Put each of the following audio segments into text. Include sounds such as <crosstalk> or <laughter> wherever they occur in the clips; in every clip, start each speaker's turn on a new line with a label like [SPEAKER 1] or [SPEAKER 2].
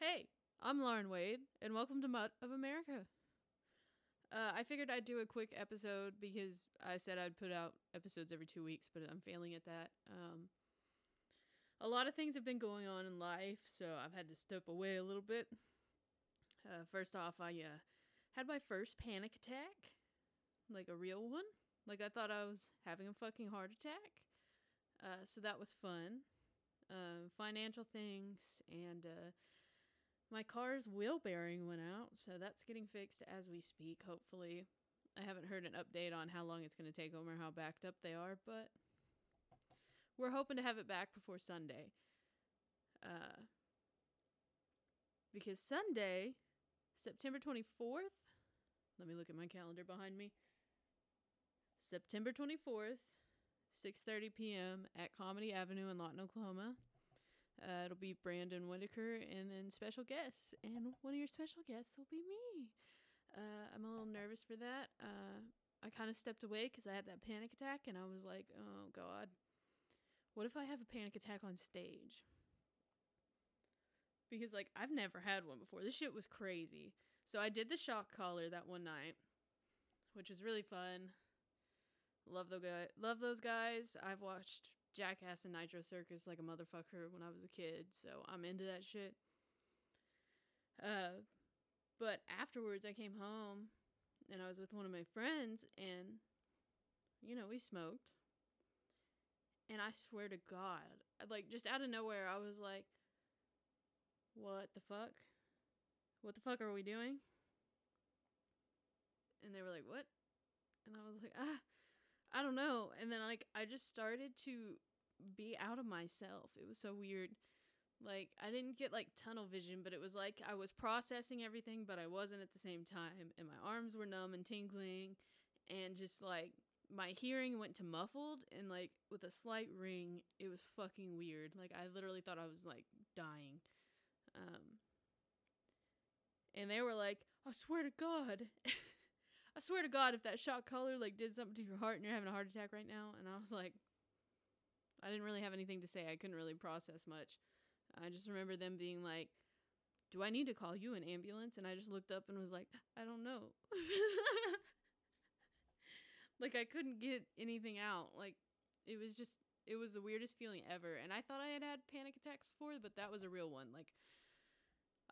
[SPEAKER 1] Hey, I'm Lauren Wade, and welcome to Mutt of America. Uh, I figured I'd do a quick episode because I said I'd put out episodes every two weeks, but I'm failing at that. Um, a lot of things have been going on in life, so I've had to step away a little bit. Uh, first off, I uh, had my first panic attack, like a real one. Like I thought I was having a fucking heart attack. Uh, so that was fun. Uh, financial things and uh, my car's wheel bearing went out, so that's getting fixed as we speak. Hopefully, I haven't heard an update on how long it's going to take them or how backed up they are, but we're hoping to have it back before Sunday. Uh, because Sunday, September 24th, let me look at my calendar behind me. September 24th, 6:30 p.m. at Comedy Avenue in Lawton, Oklahoma. Uh, it'll be Brandon Whitaker and then special guests, and one of your special guests will be me. Uh, I'm a little nervous for that. Uh, I kind of stepped away because I had that panic attack, and I was like, "Oh God, what if I have a panic attack on stage?" Because like I've never had one before. This shit was crazy. So I did the shock collar that one night, which was really fun. Love those guys. Love those guys. I've watched Jackass and Nitro Circus like a motherfucker when I was a kid, so I'm into that shit. Uh, but afterwards, I came home and I was with one of my friends, and you know we smoked. And I swear to God, like just out of nowhere, I was like, "What the fuck? What the fuck are we doing?" And they were like, "What?" And I was like, "Ah." I don't know. And then like I just started to be out of myself. It was so weird. Like I didn't get like tunnel vision, but it was like I was processing everything, but I wasn't at the same time. And my arms were numb and tingling and just like my hearing went to muffled and like with a slight ring. It was fucking weird. Like I literally thought I was like dying. Um and they were like, "I swear to God." <laughs> I swear to God, if that shock collar like did something to your heart and you're having a heart attack right now, and I was like, I didn't really have anything to say. I couldn't really process much. I just remember them being like, "Do I need to call you an ambulance?" And I just looked up and was like, "I don't know." <laughs> like I couldn't get anything out. Like it was just it was the weirdest feeling ever. And I thought I had had panic attacks before, but that was a real one. Like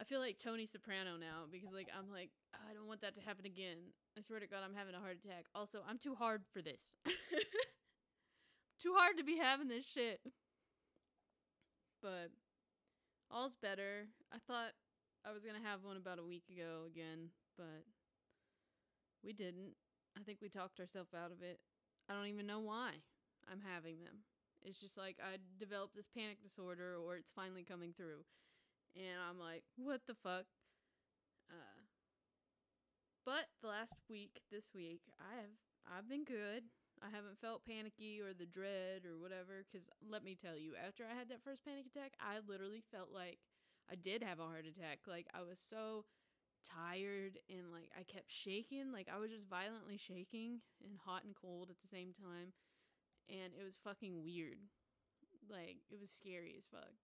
[SPEAKER 1] I feel like Tony Soprano now because like I'm like oh, I don't want that to happen again. I swear to God, I'm having a heart attack. Also, I'm too hard for this. <laughs> too hard to be having this shit. But all's better. I thought I was gonna have one about a week ago again, but we didn't. I think we talked ourselves out of it. I don't even know why I'm having them. It's just like I developed this panic disorder or it's finally coming through. And I'm like, what the fuck? Uh but the last week, this week, I have I've been good. I haven't felt panicky or the dread or whatever cuz let me tell you, after I had that first panic attack, I literally felt like I did have a heart attack. Like I was so tired and like I kept shaking, like I was just violently shaking and hot and cold at the same time. And it was fucking weird. Like it was scary as fuck.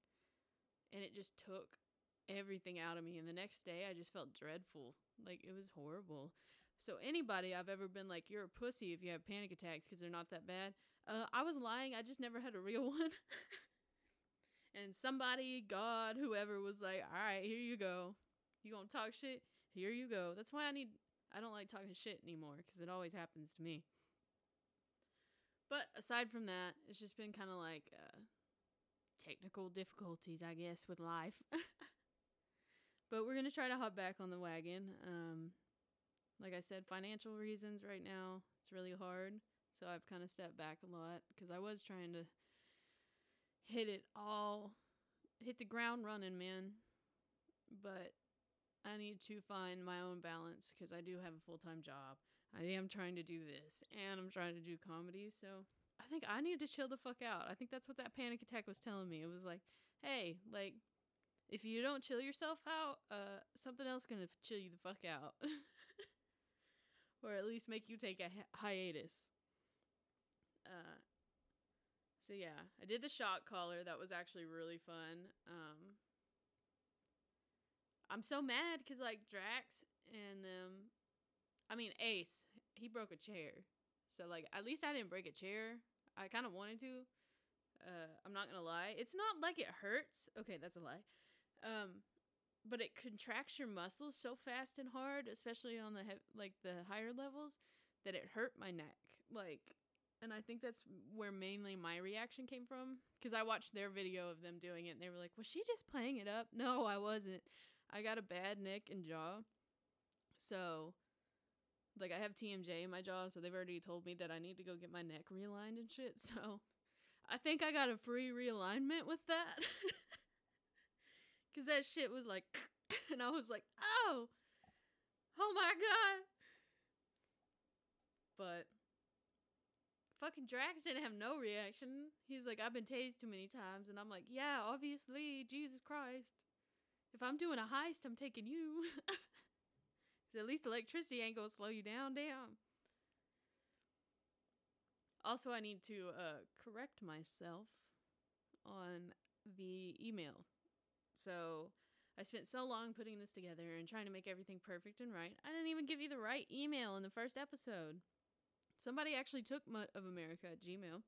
[SPEAKER 1] And it just took everything out of me and the next day I just felt dreadful like it was horrible. So anybody I've ever been like, you're a pussy if you have panic attacks because they're not that bad. Uh, I was lying. I just never had a real <laughs> one. and somebody, God, whoever was like, all right, here you go. You gonna talk shit? Here you go. That's why I need. I don't like talking shit anymore because it always happens to me. But aside from that, it's just been kind of like uh, technical difficulties, I guess, with life. <laughs> But we're to try to hop back on the wagon. Um, like I said, financial reasons right now, it's really hard. So I've kind of stepped back a lot because I was trying to hit it all, hit the ground running, man. But I need to find my own balance because I do have a full time job. I am trying to do this and I'm trying to do comedy. So I think I need to chill the fuck out. I think that's what that panic attack was telling me. It was like, hey, like, if you don't chill yourself out, uh, something else gonna chill you the fuck out, <laughs> or at least make you take a hi- hiatus. Uh, so yeah, I did the shock collar. That was actually really fun. Um, I'm so mad because like Drax and them, I mean Ace, he broke a chair. So like at least I didn't break a chair. I kind of wanted to. Uh, I'm not gonna lie. It's not like it hurts. Okay, that's a lie. Um, but it contracts your muscles so fast and hard, especially on the he- like the higher levels, that it hurt my neck. Like, and I think that's where mainly my reaction came from because I watched their video of them doing it, and they were like, "Was she just playing it up?" No, I wasn't. I got a bad neck and jaw, so like I have TMJ in my jaw, so they've already told me that I need to go get my neck realigned and shit. <laughs> So I think I got a free realignment with that. <laughs> Cause that shit was like <laughs> and I was like, oh Oh my god. But fucking Drax didn't have no reaction. He's like, I've been tased too many times and I'm like, Yeah, obviously, Jesus Christ. If I'm doing a heist, I'm taking you. <laughs> Because at least electricity ain't gonna slow you down. Damn. Also, I need to uh, correct myself on the email. So, I spent so long putting this together and trying to make everything perfect and right. I didn't even give you the right email in the first episode. Somebody actually took Mutt of America at Gmail.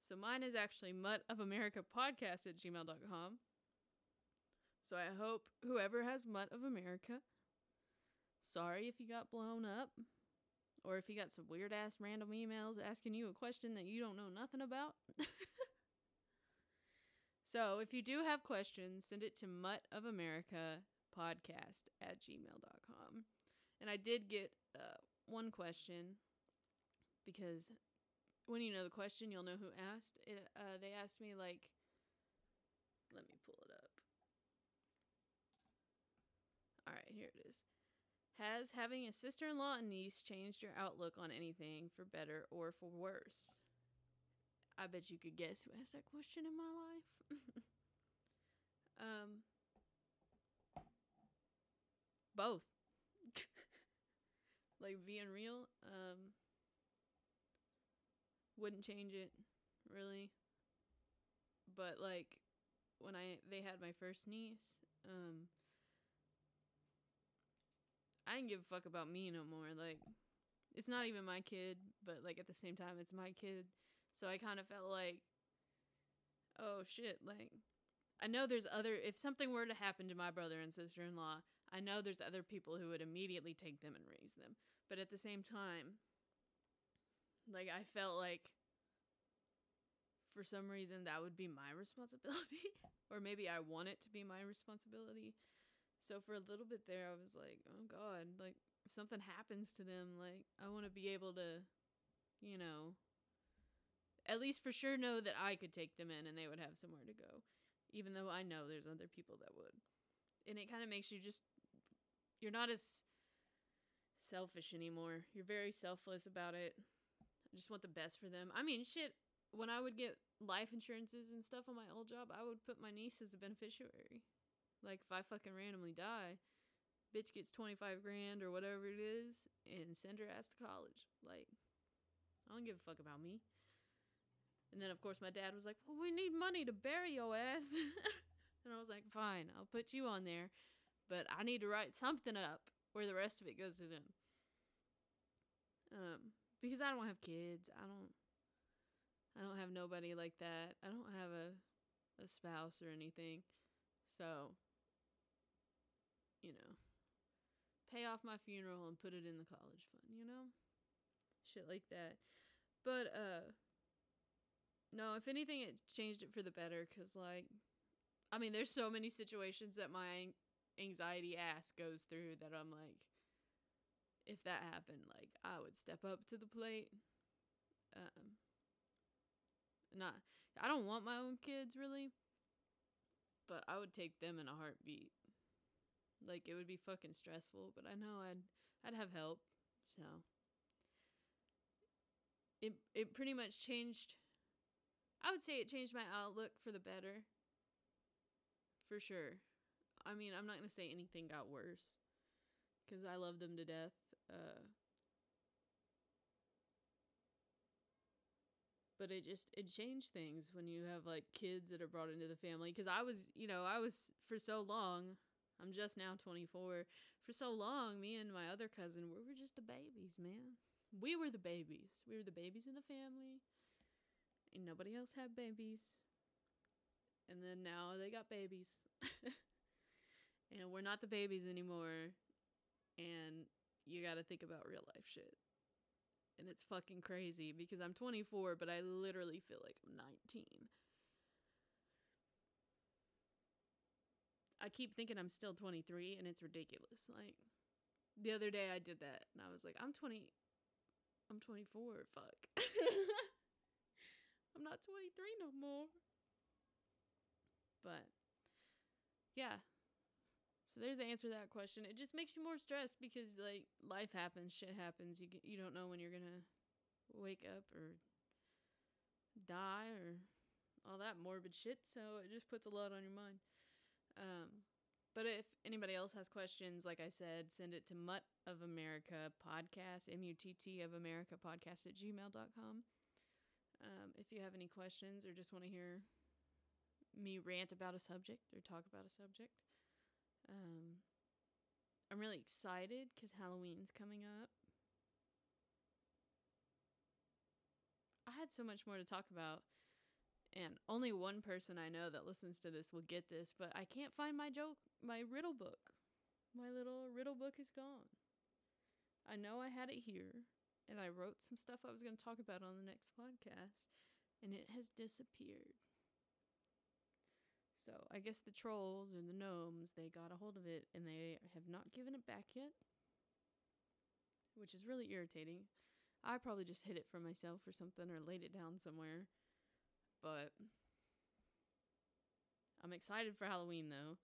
[SPEAKER 1] So mine is actually Mutt of America podcast at gmail.com. So I hope whoever has Mutt of America sorry if you got blown up or if you got some weird ass random emails asking you a question that you don't know nothing about. <laughs> so if you do have questions, send it to mutt of America podcast at gmail.com. And I did get uh, one question because when you know the question, you'll know who asked. It, uh, they asked me, like, let me pull it up. All right, here it is. Has having a sister in law and niece changed your outlook on anything for better or for worse? I bet you could guess who asked that question in my life. <laughs> um, both. <laughs> like being real, um, wouldn't change it really. But like when I they had my first niece, um, I didn't give a fuck about me no more. Like, it's not even my kid, but like at the same time, it's my kid. So I kind of felt like, oh shit, like, I know there's other, if something were to happen to my brother and sister in law, I know there's other people who would immediately take them and raise them. But at the same time, like, I felt like for some reason that would be my <laughs> responsibility. or maybe I want it to be my responsibility. So for a little bit there, I was like, oh God, like if something happens to them, like I want to be able to, you know, at least for sure know that I could take them in and they would have somewhere to go, even though I know there's other people that would. And it kind of makes you just, you're not as selfish anymore. You're very selfless about it. I just want the best for them. I mean, shit, when I would get life insurances and stuff on my old job, I would put my niece as a beneficiary. Like if I fucking randomly die, bitch gets 25 grand or whatever it is and send her ass to college. Like I don't give a fuck about me. And then of course my dad was like, "Well, we need money to bury your ass." <laughs> and I was like, "Fine, I'll put you on there, but I need to write something up where the rest of it goes to them." Um because I don't have kids. I don't I don't have nobody like that. I don't have a a spouse or anything. So you know, pay off my funeral and put it in the college fund, you know? Shit like that. But, uh, no, if anything, it changed it for the better because, like, I mean, there's so many situations that my anxiety ass goes through that I'm like, if that happened, like, I would step up to the plate. Um, not, I don't want my own kids really, but I would take them in a heartbeat. Like it would be fucking stressful, but I know I'd I'd have help. So it it pretty much changed I would say it changed my outlook for the better. For sure. I mean, I'm not going to say anything got worse cuz I love them to death. Uh but it just it changed things when you have like kids that are brought into the family because i was you know i was for so long I'm just now 24. For so long, me and my other cousin, we were just the babies, man. We were the babies. We were the babies in the family. And nobody else had babies. And then now they got babies. <laughs> and we're not the babies anymore. And you got to think about real life shit. And it's fucking crazy because I'm 24, but I literally feel like I'm 19. I keep thinking I'm still 23 and it's ridiculous. Like the other day I did that and I was like, I'm 20 I'm 24. Fuck. <laughs> I'm not 23 no more. But yeah. So there's the answer to that question. It just makes you more stressed because like life happens, shit happens. You you don't know when you're going to wake up or die or all that morbid shit. So it just puts a lot on your mind. Um, but if anybody else has questions, like I said, send it to Mutt of America podcast, M U T T of America podcast at gmail.com. Um, if you have any questions or just want to hear me rant about a subject or talk about a subject, um, I'm really excited because Halloween's coming up. I had so much more to talk about and only one person I know that listens to this will get this, but I can't find my joke, my riddle book. My little riddle book is gone. I know I had it here, and I wrote some stuff I was going to talk about on the next podcast, and it has disappeared. So I guess the trolls or the gnomes, they got a hold of it, and they have not given it back yet, which is really irritating. I probably just hid it from myself or something, or laid it down somewhere. But I'm excited for Halloween though.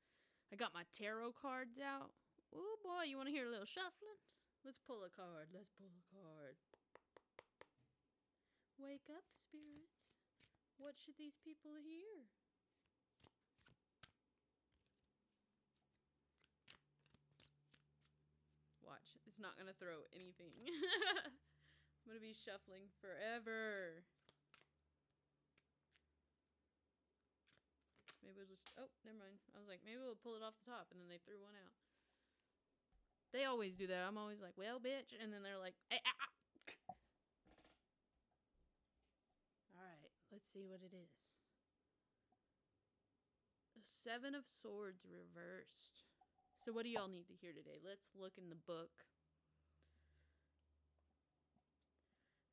[SPEAKER 1] I got my tarot cards out. Oh boy, you want to hear a little shuffling? Let's pull a card. Let's pull a card. Wake up, spirits. What should these people hear? Watch. It's not going to throw anything. <laughs> I'm going to be shuffling forever. Maybe we'll just. Oh, never mind. I was like, maybe we'll pull it off the top, and then they threw one out. They always do that. I'm always like, well, bitch, and then they're like, hey, ah, ah. All right, see what it is. Seven of Swords reversed. So, what do y'all need to hear today? Let's look in the book.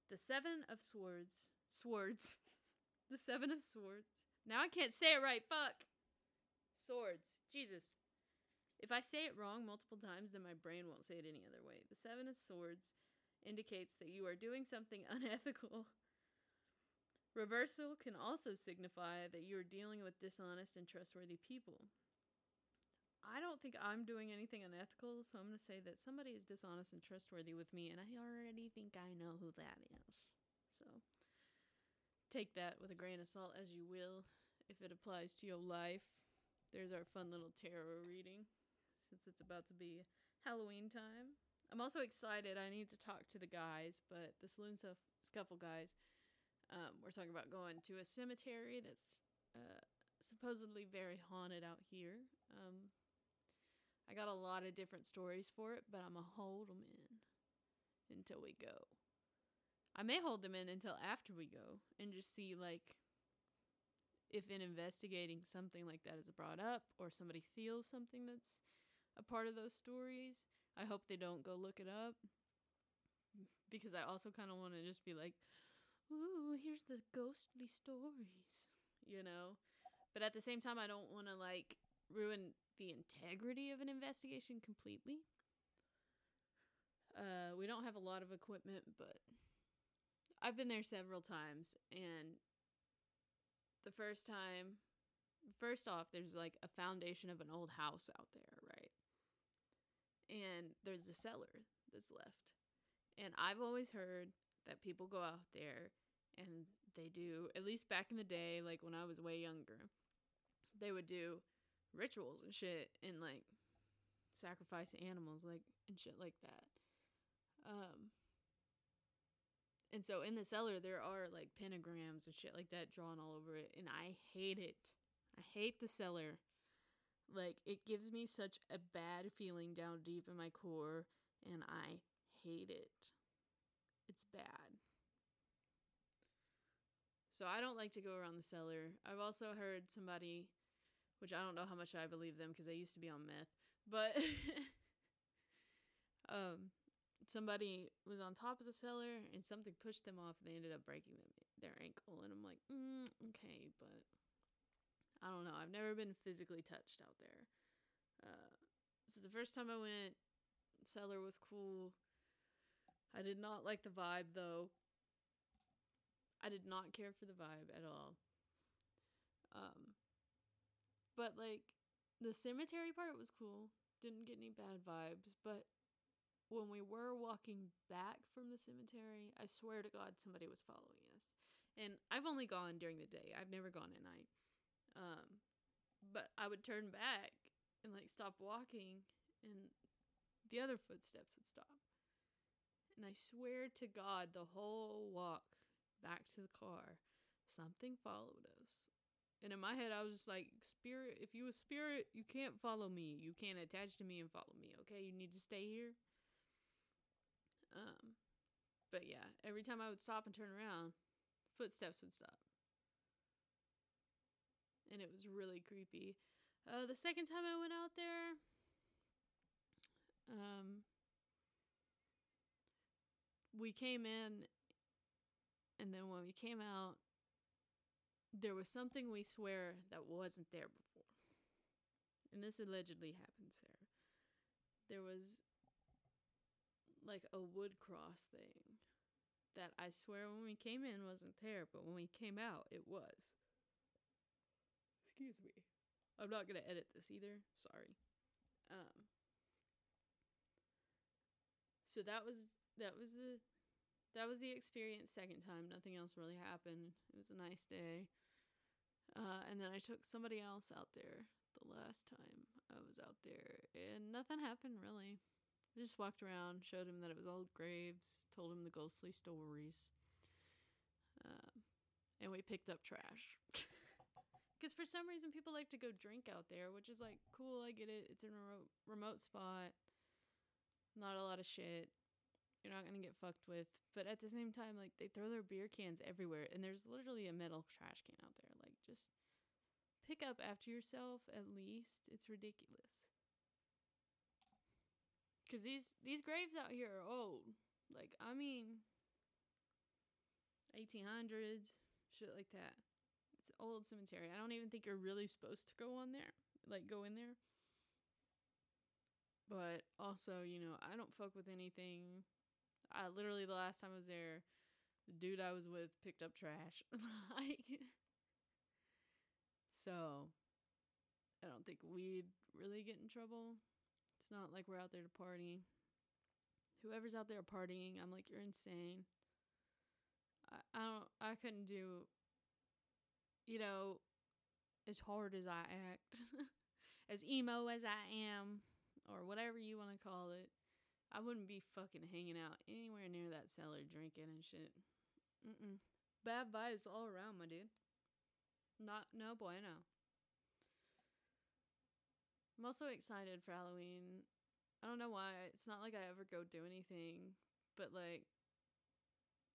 [SPEAKER 1] The Seven of Swords. Swords. <laughs> the Seven of Swords now I can't say it right. Fuck. Swords. Jesus. If I say it wrong multiple times, then my brain won't say it any other way. The Seven of Swords indicates that you are doing something <laughs> unethical. Reversal can also signify that you are dealing with dishonest and trustworthy people. I don't think I'm doing anything unethical, so I'm going to say that somebody is dishonest and trustworthy with me, and I already think I know who that is. So take that with a grain of salt as you will if it applies to your life. There's our fun little tarot reading since it's about to be Halloween time. I'm also excited. I need to talk to the guys, but the Saloon Scuffle guys, um, we're talking about going to a cemetery that's uh, supposedly very haunted out here. Um, I got a lot of different stories for it, but I'm going to hold them in until we go. I may hold them in until after we go and just see like if in investigating something like that is brought up or somebody feels something that's a part of those stories. I hope they don't go look it up because I also kind of want to just be like, "Ooh, here's the ghostly stories," you know. But at the same time, I don't want to like ruin the integrity of an investigation completely. Uh, we don't have a lot of equipment, but I've been there several times, and the first time, first off, there's like a foundation of an old house out there, right? And there's a cellar that's left. And I've always heard that people go out there and they do, at least back in the day, like when I was way younger, they would do rituals and shit and like sacrifice animals, like and shit like that. Um, and so in the cellar there are like pentagrams and shit like that drawn all over it and I hate it. I hate the cellar. Like it gives me such a bad feeling down deep in my core and I hate it. It's bad. So I don't like to go around the cellar. I've also heard somebody, which I don't know how much I believe them because they used to be on meth, but <laughs> um, somebody was on top of the cellar and something pushed them off and they ended up breaking them, their ankle. And I'm like, mm, okay, but I don't know. I've never been physically touched out there. Uh, so the first time I went, cellar was cool. I did not like the vibe though. I did not care for the vibe at all. Um, but like the cemetery part was cool. Didn't get any bad vibes, but when we were walking back from the cemetery, I swear to God somebody was following us. And I've only gone during the day. I've never gone at night. Um, but I would turn back and like stop walking and the other footsteps would stop. And I swear to God, the whole walk back to the car, something followed us. And in my head, I was just like, Spirit, if you a spirit, you can't follow me. You can't attach to me and follow me, okay? You need to stay here. Um, but yeah, every time I would stop and turn around, footsteps would stop. And it was really creepy. Uh, the second time I went out there, um, we came in and then when we came out, there was something we swear that wasn't there before. And this allegedly happens there. There was like a wood cross thing that I swear when we came in wasn't there, but when we came out, it was. Excuse me. I'm not going to edit this either. Sorry. Um So that was that was the that was the experience second time. Nothing else really happened. It was a nice day. Uh, and then I took somebody else out there the last time I was out there, and nothing happened really. I just walked around, showed him that it was old graves, told him the ghostly stories, uh, and we picked up trash. <laughs> Because for some reason, people like to go drink out there, which is like cool. I get it. It's in a remote, remote spot, not a lot of shit you're not gonna get fucked with. But at the same time, like they throw their beer cans everywhere, and there's literally a metal trash can out there. Like just pick up after yourself at least. It's ridiculous. Cause these these graves out here are old. Like I mean, 1800s, shit like that. It's an old cemetery. I don't even think you're really supposed to go on there. Like go in there. But also, you know, I don't fuck with anything I literally the last time I was there, the dude I was with picked up trash. <laughs> like so I don't think we'd really get in trouble. It's not like we're out there to party. Whoever's out there partying, I'm like, you're insane. I, I don't I couldn't do you know, as hard as I act, <laughs> as emo as I am, or whatever you want to call it, I wouldn't be fucking hanging out anywhere near that cellar drinking and shit. Mm-mm. Bad vibes all around, my dude. Not no bueno. I'm also excited for Halloween. I don't know why. It's not like I ever go do anything, but like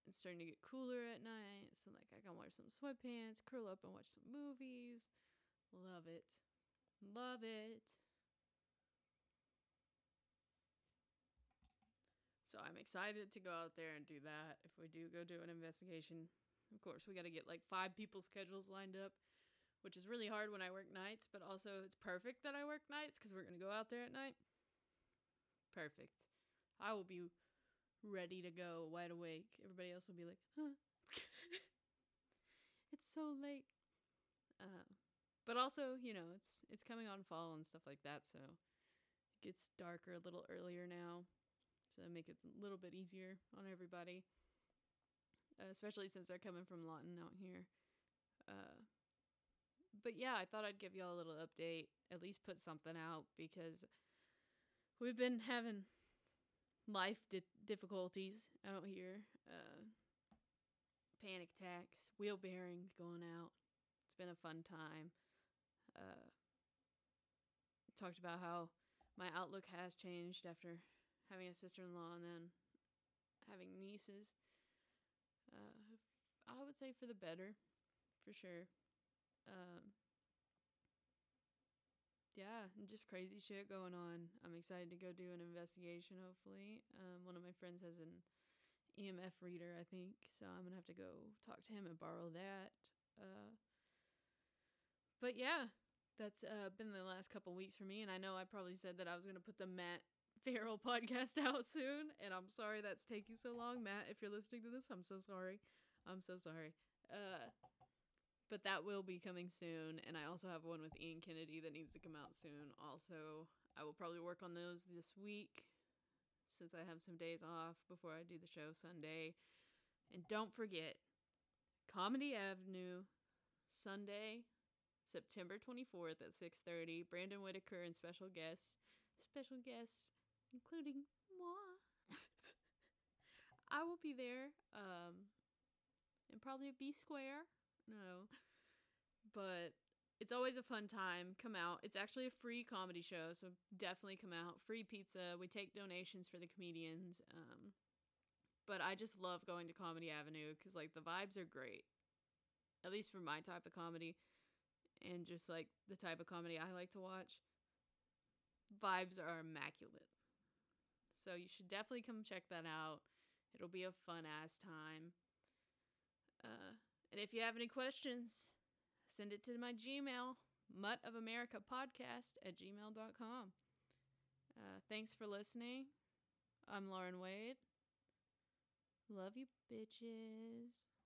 [SPEAKER 1] it's starting to get cooler at night, so like I can wear some sweatpants, curl up and watch some movies. Love it. Love it. So I'm excited to go out there and do that. If we do go do an investigation, of course, we got to get like five people's schedules lined up, which is really hard when I work nights, but also it's perfect that I work nights because we're going to go out there at night. Perfect. I will be ready to go, wide awake. Everybody else will be like, huh. <laughs> it's so late. Uh, but also, you know, it's it's coming on fall and stuff like that, so it gets darker a little earlier now to make it a little bit easier on everybody, uh, especially since they're coming from Lawton out here. Uh, but yeah, I thought I'd give y'all a little update, at least put something out because we've been having life di- difficulties out here. Uh, panic attacks, wheel bearings going out. It's been a fun time. Uh, talked about how my outlook has changed after having a sister in law and then having nieces. Uh, I would say for the better, for sure. Um, yeah, just crazy shit going on. I'm excited to go do an investigation, hopefully. Um, one of my friends has an EMF reader, I think, so I'm gonna have to go talk to him and borrow that. Uh, but yeah, that's uh, been the last couple weeks for me, and I know I probably said that I was gonna put the Matt Farrell podcast <laughs> out soon, and I'm sorry that's taking so long, Matt. If you're listening to this, I'm so sorry. I'm so sorry. Uh, but that will be coming soon, and I also have one with Ian Kennedy that needs to come out soon. Also, I will probably work on those this week since I have some days off before I do the show Sunday. And don't forget, Comedy Avenue, Sunday, September 24th at 6:30. Brandon Whitaker and special guests, special guests including moi. I will be there. Um, and probably B square. No, but it's always a fun time. Come out. It's actually a free comedy show, so definitely come out. Free pizza. We take donations for the comedians. Um, but I just love going to Comedy Avenue because like the vibes are great, at least for my type of comedy, and just like the type of comedy I like to watch. Vibes are immaculate. So you should definitely come check that out. It'll be a fun ass time. Uh, and if you have any questions, send it to my Gmail, mutt of America podcast at gmail.com. Uh, thanks for listening. I'm Lauren Wade. Love you, bitches.